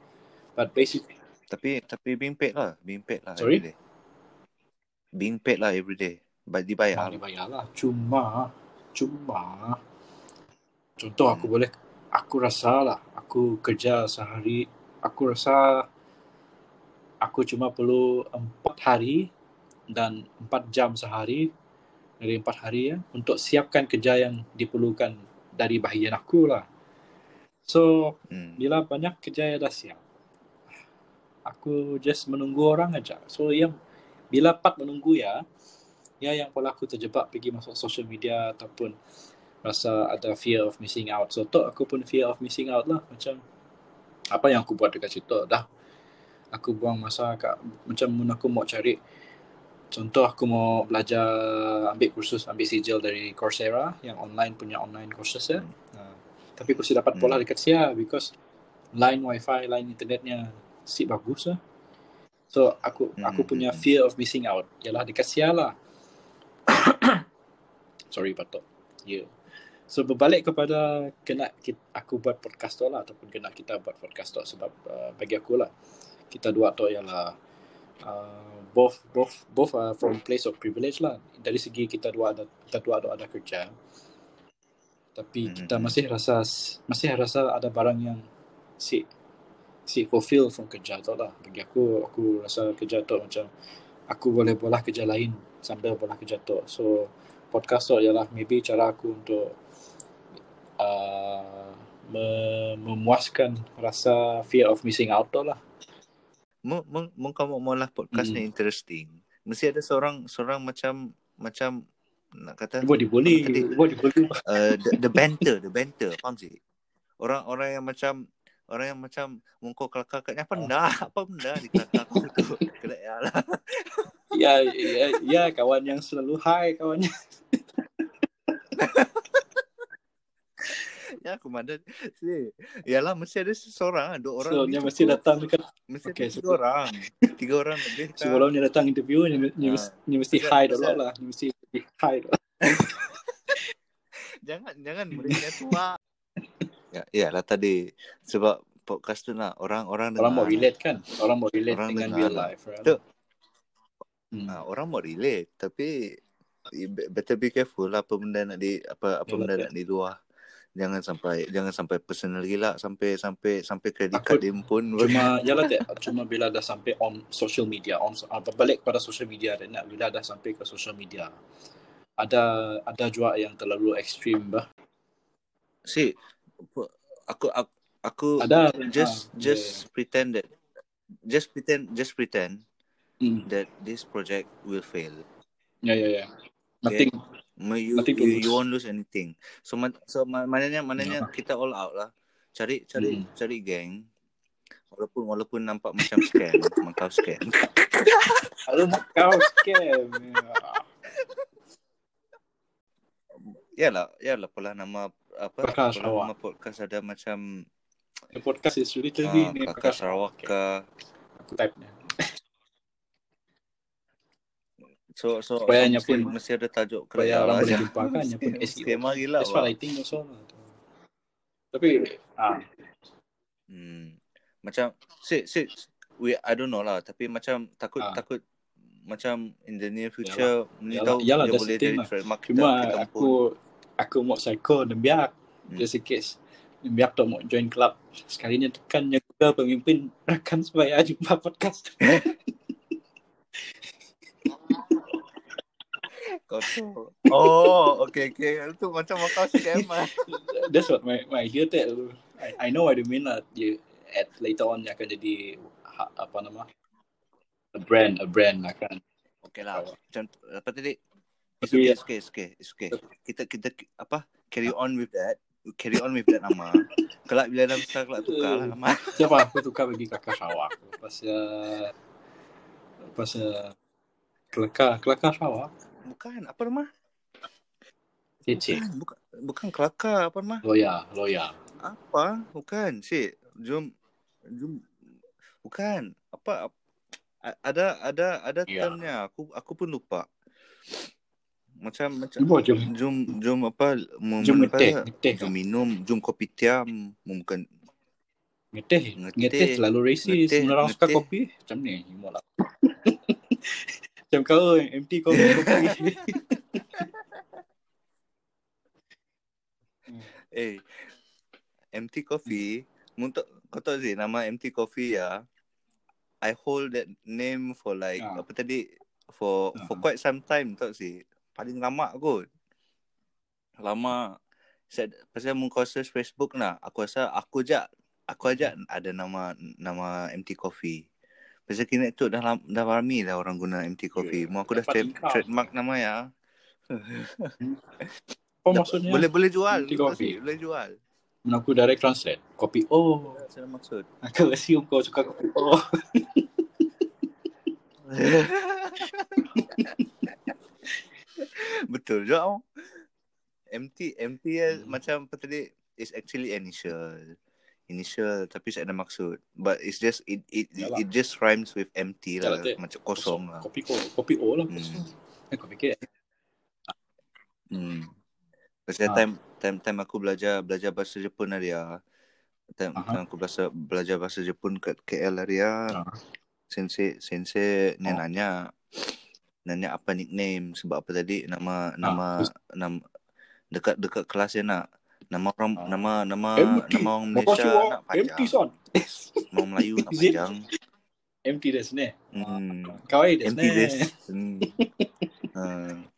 But basically, Tapi tapi being paid lah, being paid lah Sorry? every day. Being paid lah every day. But dibayar. Memang dibayar lah. Cuma, cuma, contoh aku Hmm. boleh, aku rasa lah, aku kerja sehari, aku rasa aku cuma perlu empat hari dan empat jam sehari dari empat hari ya untuk siapkan kerja yang diperlukan dari bahagian aku lah. So, Hmm. bila banyak kerja yang dah siap, aku just menunggu orang aja. So yang bila part menunggu ya, ya yang pola aku terjebak pergi masuk social media ataupun rasa ada fear of missing out. So tu aku pun fear of missing out lah. Macam apa yang aku buat dekat situ dah. Aku buang masa kat macam mun aku mau cari contoh aku mau belajar ambil kursus ambil sijil dari Coursera yang online punya online courses ya. Uh, tapi aku dapat pola Hmm. dekat sia because line wifi, line internetnya si bagus lah. So aku Hmm, aku punya hmm, hmm. fear of missing out ialah dekat sia lah. Sorry batuk. Yeah. So berbalik kepada kena kita, aku buat podcast tu lah ataupun kena kita buat podcast tu sebab uh, bagi aku lah kita dua tu ialah uh, both both both uh, from place of privilege lah dari segi kita dua ada kita dua ada, ada kerja tapi Mhm. kita masih rasa masih rasa ada barang yang si si fulfill from kerja tu lah bagi aku aku rasa kerja tu macam aku boleh bola kerja lain sambil bola kerja tu so podcast tu ialah maybe cara aku untuk uh, me- memuaskan rasa fear of missing out tu lah Mu mu mu kamu maulah podcast ni Hmm. interesting. Mesti ada seorang seorang macam macam nak kata Apa tadi? Buat dibully uh, the, the banter, the banter. Faham sih? Orang-orang yang macam orang yang macam mungkau kelakar katnya apa benda? Apa benda di kelakar aku tu? Kena ya lah. ya, ya, ya kawan yang selalu hai kawannya Ya aku mana sih. Yalah mesti ada seseorang, dua orang. so dia cukup. mesti datang dekat Mesti Okay, tiga so- orang. Tiga orang lebih kan. sebelum dia datang interview dia, Ah. mesti- dia mesti Pasal- hai dulu lah dia mesti hai dulu Jangan jangan mereka tua. Ya, iyalah tadi sebab podcast tu nak orang-orang orang mau relate kan orang mau relate Orang dengan dengar real lah. life right? Tu. Hmm. Ah, orang mau relate tapi be- better be careful lah apa benda nak di apa apa Yalah, benda kan. nak di luar. Jangan sampai jangan sampai personal gila sampai sampai sampai kredit card dia pun cuma yalah tak cuma bila dah sampai on social media on uh, berbalik pada social media dan nak bila dah sampai ke social media ada ada juga yang terlalu ekstrim bah si aku aku, aku ada just ah, just pretend that just pretend just pretend Hmm. that this project will fail. ya ya ya nothing Ma- You, Nothing you, you won't lose anything. So, ma- so ma- maknanya maknanya kita all out lah. Cari cari Mm. cari geng. Walaupun walaupun nampak macam scam, memang kau scam. Kalau kau scam Yalah, yalah pula nama apa? Pula Sarawak. nama podcast ada macam The podcast is really uh, ni Kakak Sarawak Okay. ke. Aku type ni. So so, Supaya mesti, pun- mesti ada tajuk Supaya orang boleh jumpa kan Yang pun SEO Skema gila. That's what. I think also. Tapi ah, Hmm. Macam si si we I don't know lah tapi macam takut Ah. takut macam in the near future ni Yalah- tahu yalah, dia boleh jadi lah. trademark kita, Cuma kita pun. Aku mau psycho dan biak Hmm. Just in case Biak tu mau join club Sekali ni tekan yang juga pemimpin Rakan supaya jumpa podcast Kau tu. Oh, okay, okay. Itu macam kau scam lah. That's what my, my idea tu I, I know what you mean lah you, at Later on dia akan jadi ha, Apa nama A brand A brand lah kan Okay lah. Macam apa tadi? It's okay, it's okay, it's okay, it's okay. Kita kita apa? Carry on with that. Carry on with that nama. Kelak bila dah besar kelak tukar lah nama. Siapa aku tukar bagi kakak Sarawak Lepas ya Lepas ya Kelakar Kelakar Sarawak Bukan, apa nama? Kecil Bukan, bukan, bukan kelakar apa nama? Loya Loya Apa? Bukan, si. Jom jom bukan. Apa ada ada ada Ya. termnya. Aku aku pun lupa. Macam macam Jom, jom. jom jom apa mem- Jom ngeteh, ngeteh jom minum jom kopi tiam Mu bukan Ngeteh. Ngeteh. Ngeteh terlalu racist. Ngeteh, orang suka kopi. Macam ni. Himak lah. Macam kau yang empty kopi. eh empty coffee tak kau tahu sih nama empty coffee ya I hold that name for like Ah. apa tadi for for Ah. quite some time tak sih paling lama kot lama saya pasal search Facebook nah aku rasa aku je aku aja ada nama nama empty coffee pasal kini tu dah dah ramai dah orang guna empty coffee Yeah. mu aku dah income. trademark nama ya Apa Dapat- maksudnya? boleh boleh jual betul coffee. boleh jual Aku direct translate. Kopi O. saya maksud Aku assume kau suka kopi O. Betul je. oh. MT MT ya Hmm. macam apa tadi is actually initial. Initial tapi saya ada maksud. But it's just it it Yalah. it just rhymes with empty lah. Yalah. Macam kosong lah. Kopi O. Kopi O lah. Hmm. kosong. Eh, Kau fikir Hmm. Pasal Ah. time time time aku belajar belajar bahasa Jepun hari ya. Time, Aha. time aku belajar belajar bahasa Jepun kat KL hari ya. Ah. Sensei sensei ni Oh. nanya nanya apa nickname sebab apa tadi nama nama terus? nama dekat dekat kelas dia nak nama orang Ah. nama nama Empty. nama orang Malaysia wa. nak Empty panjang. son. Nama Melayu nak panjang. Empty desu ne. Hmm. Kawaii desu Empty this. Hmm. Ha.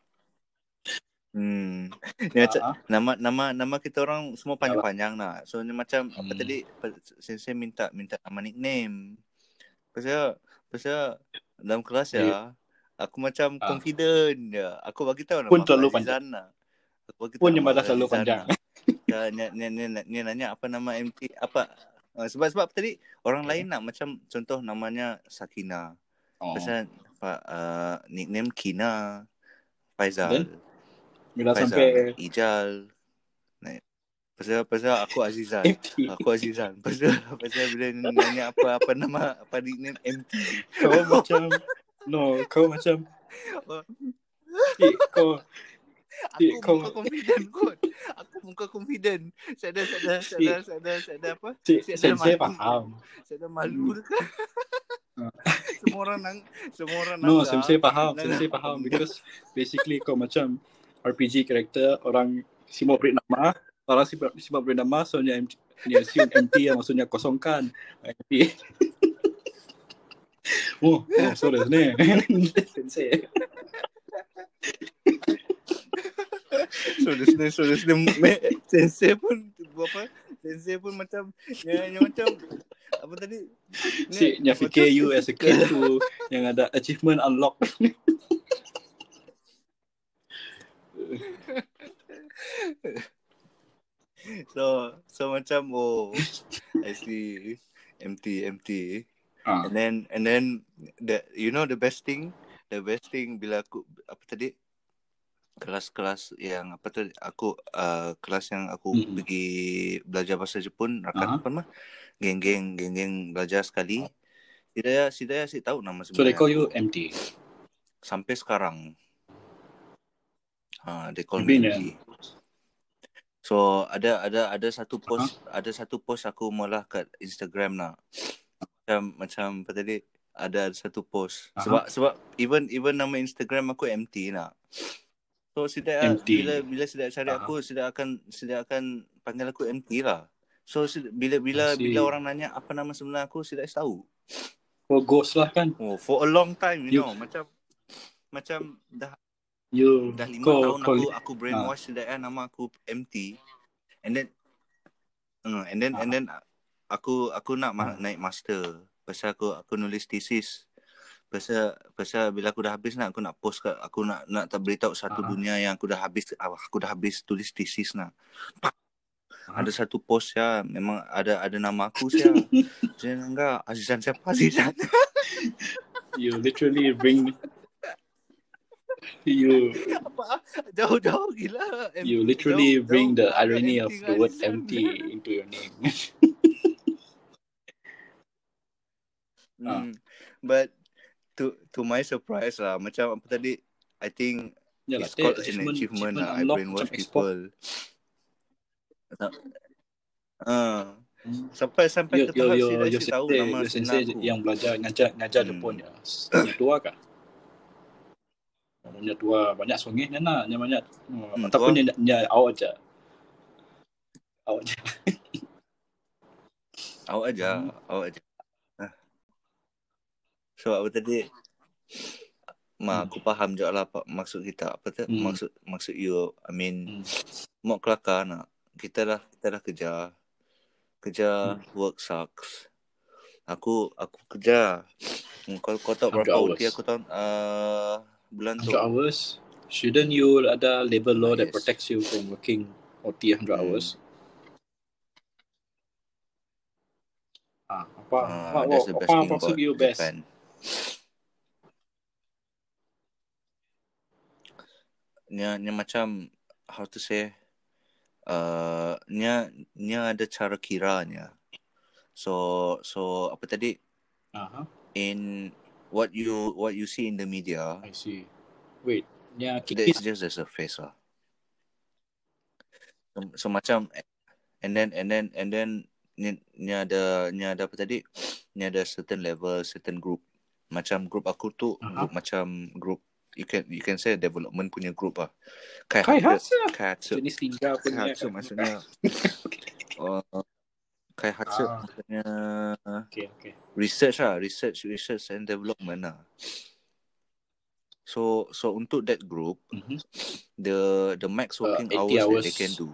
Hmm. Ni macam Ah, nama nama nama kita orang semua panjang-panjang nak. So ni macam apa Hmm. tadi pa- sensei minta minta nama nickname. Pasal pasal dalam kelas ya aku macam Ah. confident ya. Aku bagi tahu nama Pun terlalu lah. Aku bagi Pun tahu yang aku terlalu panjang. Ya, ni, ni, ni, ni, nanya apa nama MT apa uh, sebab sebab tadi orang lain nak macam contoh namanya Sakina. Oh. Pasal apa uh, nickname Kina Faizal. Then? Bila Faizal, sampai Ijal. Nah, pasal pasal aku Azizan. Aku Azizan. Pasal pasal bila nanya apa apa nama apa nickname MT. Kau macam No, kau macam Eh, kau Aku kau- muka confident kot. Aku muka confident. Saya ada saya ada saya ada saya ada saya ada apa? sensei ada malu. faham. Saya ada malu dekat. semua orang nang semua orang No, nanggap. sensei faham. Sensei faham because basically kau macam RPG character orang semua beri nama, orang semua, beri nama, soalnya ni assume empty yang maksudnya kosongkan. Empty. Oh, oh, sorry ni. sensei. So listener so listener me- sensei pun apa? Sensei pun macam yang, yang macam apa tadi? Si, yang fikir you as a kid tu yang ada achievement unlock. So so macam oh I see empty empty Ah. and then and then the you know the best thing? The best thing bila aku apa tadi? Kelas-kelas yang apa tu? Aku uh, kelas yang aku Mm-mm. pergi belajar bahasa Jepun rakan apa mah. Geng-geng geng-geng belajar sekali. Sidaya Sidaya sih tahu nama So they sebenarnya call you empty. sampai sekarang. Ah they call Tapi me ni- empty so ada ada ada satu post ada satu post aku malah kat Instagram nak macam macam apa tadi ada satu post Aha. sebab sebab even even nama Instagram aku empty nak so Empty. bila bila Sidaya cari Aha. aku Sidaya akan Sidaya akan panggil aku empty lah so Sidaya, bila bila bila orang nanya apa nama sebenar aku Sidaya tahu Oh, ghost lah kan. oh for a long time you, You- know macam macam dah You, dah lima kau, tahun kau, aku aku brainwash uh. nama aku empty and then uh, and then and then aku aku nak ma- naik master. Pasal aku aku nulis thesis. Pasal pasal bila aku dah habis nak aku nak post kat aku nak nak tak beritahu satu Ah. dunia yang aku dah habis aku dah habis tulis thesis nak. Ah. ada satu post ya memang ada ada nama aku saya enggak Azizan siapa Azizan? You literally bring you apa jauh-jauh gila. You literally jauh- bring jauh the irony of the word empty into your name. Hmm. But to to my surprise lah macam apa tadi I think Yalah, it's called dia an achievement, achievement lah. I brainwash people. Ah, Hmm. sampai sampai Yo, ke tahap yo, saya yo tahu nama yo sensei aku. yang belajar ngajar ngajar Hmm. Jepun ya. Punya tua kah? Punya tua banyak songeh ni nak, ni banyak. Hmm, ataupun tua. ni ni awak aja. Awak aja. Awak aja, Hmm. awak aja. So apa tadi? Ma, Hmm. aku faham je lah apa maksud kita. Apa tu? Hmm. Maksud maksud you, I mean, Hmm. mau kelakar nak. Kita dah kita dah kerja. Kerja Hmm. work sucks. Aku aku kerja. Hmm, Kau kau tahu 100 berapa hours. OT aku tahun uh, bulan tu? 100 hours. Shouldn't you ada labor law that Yes. protects you from working OT 100 Hmm. hours? Ah, apa Ah, apa that's the apa best apa thing maksud about you best? Japan. Nya, nya macam how to say uh, nya nya ada cara kiranya. So so apa tadi Aha, in what you what you see in the media I see. Wait, nya kikis is just the surface lah. So, so macam and then and then and then ni, ni ada ni ada apa tadi? Ni ada certain level, certain group. Macam group aku tu Aha. group macam group you can you can say development punya group lah. Kai Kaihatsu. Kaihatsu. jenis ninja punya. Kaihatsu maksudnya uh, Kaihatsu Ah. maksudnya Okay, okay. research lah, research research and development lah. So so untuk that group Mhm. the the max Uh, working 80 hours, that hours. they can do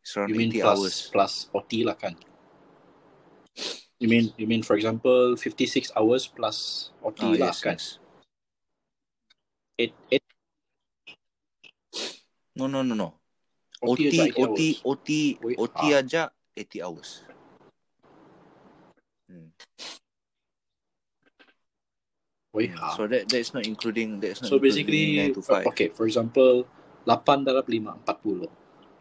is around You mean 80 plus hours. plus OT lah kan? You mean you mean for example 56 hours plus OT Ah, lah yes, kan? yes. Eight, eight No, no, no, no. OT, OT, aja 80 OT. OT, Wait, OT ah. aja 80 hours. Hmm. Wait, Hmm. ah. So that that is not including that is not So including basically, 9 to 5. okay, for example, 8 darab 5, 40.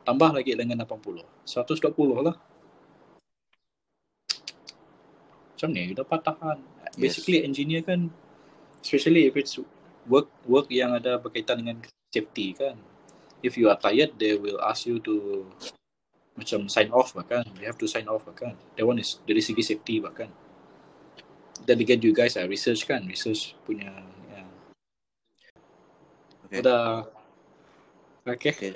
Tambah lagi dengan 80. 120 lah. Macam ni, dapat tahan. Yes. Basically, engineer kan, especially if it's work work yang ada berkaitan dengan safety kan. If you are tired, they will ask you to macam sign off bahkan. You have to sign off bahkan. That one is dari segi safety bahkan. Then again, you guys are research kan, research punya. Yeah. Okay. Udah. Okay. Okay.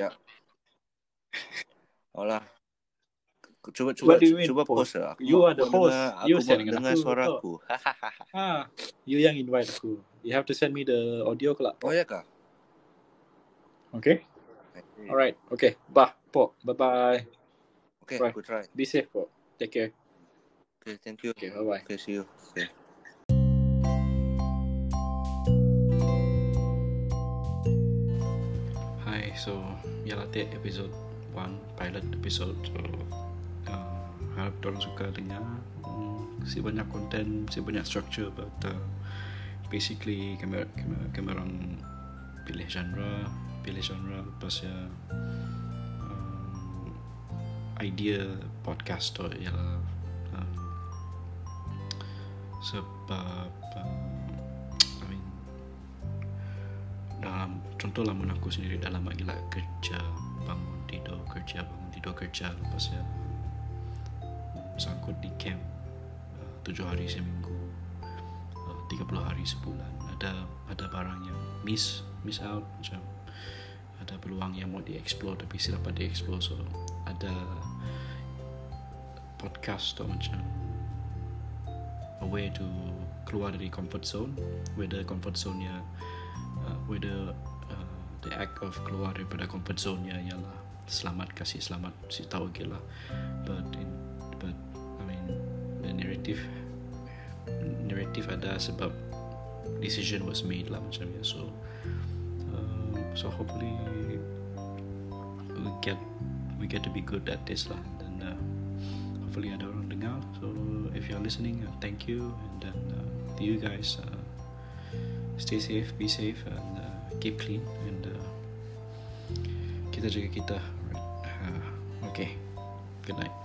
Olah. Cuba cuba What do you mean, cuba pause lah. Aku You are the aku host. Dengar, You aku mau dengan dengar aku, suara betul. aku. Ah, you yang invite aku. You have to send me the audio kelak. oh ya kah? Okay? Okay. Alright. Okay. Bah, po. Bye-bye. Okay, Right. aku try. Be safe, po. Take care. Okay, thank you. Okay, bye-bye. Okay, see you. Okay. Hi, so ialah tag episode 1 pilot episode. So harap korang suka dengar. Hmm, si banyak konten, si banyak structure but uh, basically kami kami, kami orang pilih genre, pilih genre lepas ya um, idea podcast tu ialah um, sebab uh, I mean dalam contoh lah aku sendiri dalam gila kerja bangun tidur kerja bangun tidur kerja lepas ya sangkut di camp uh, tujuh hari seminggu uh, 30 hari sebulan. Ada ada barang yang miss miss out macam ada peluang yang mau dieksplor tapi silap dapat dieksplor so ada podcast tu macam a way to keluar dari comfort zone whether comfort zone nya uh, whether uh, the act of keluar daripada comfort zone nya ialah selamat kasih selamat si tahu lah but in, narrative. Narrative ada sebab decision was made lah macam ya so uh, so hopefully we get we get to be good at this lah. Dan uh, hopefully ada orang dengar. So if you're listening uh, thank you. And then uh, to you guys uh, stay safe be safe and uh, keep clean. And uh, kita jaga kita. Uh, okay. Good night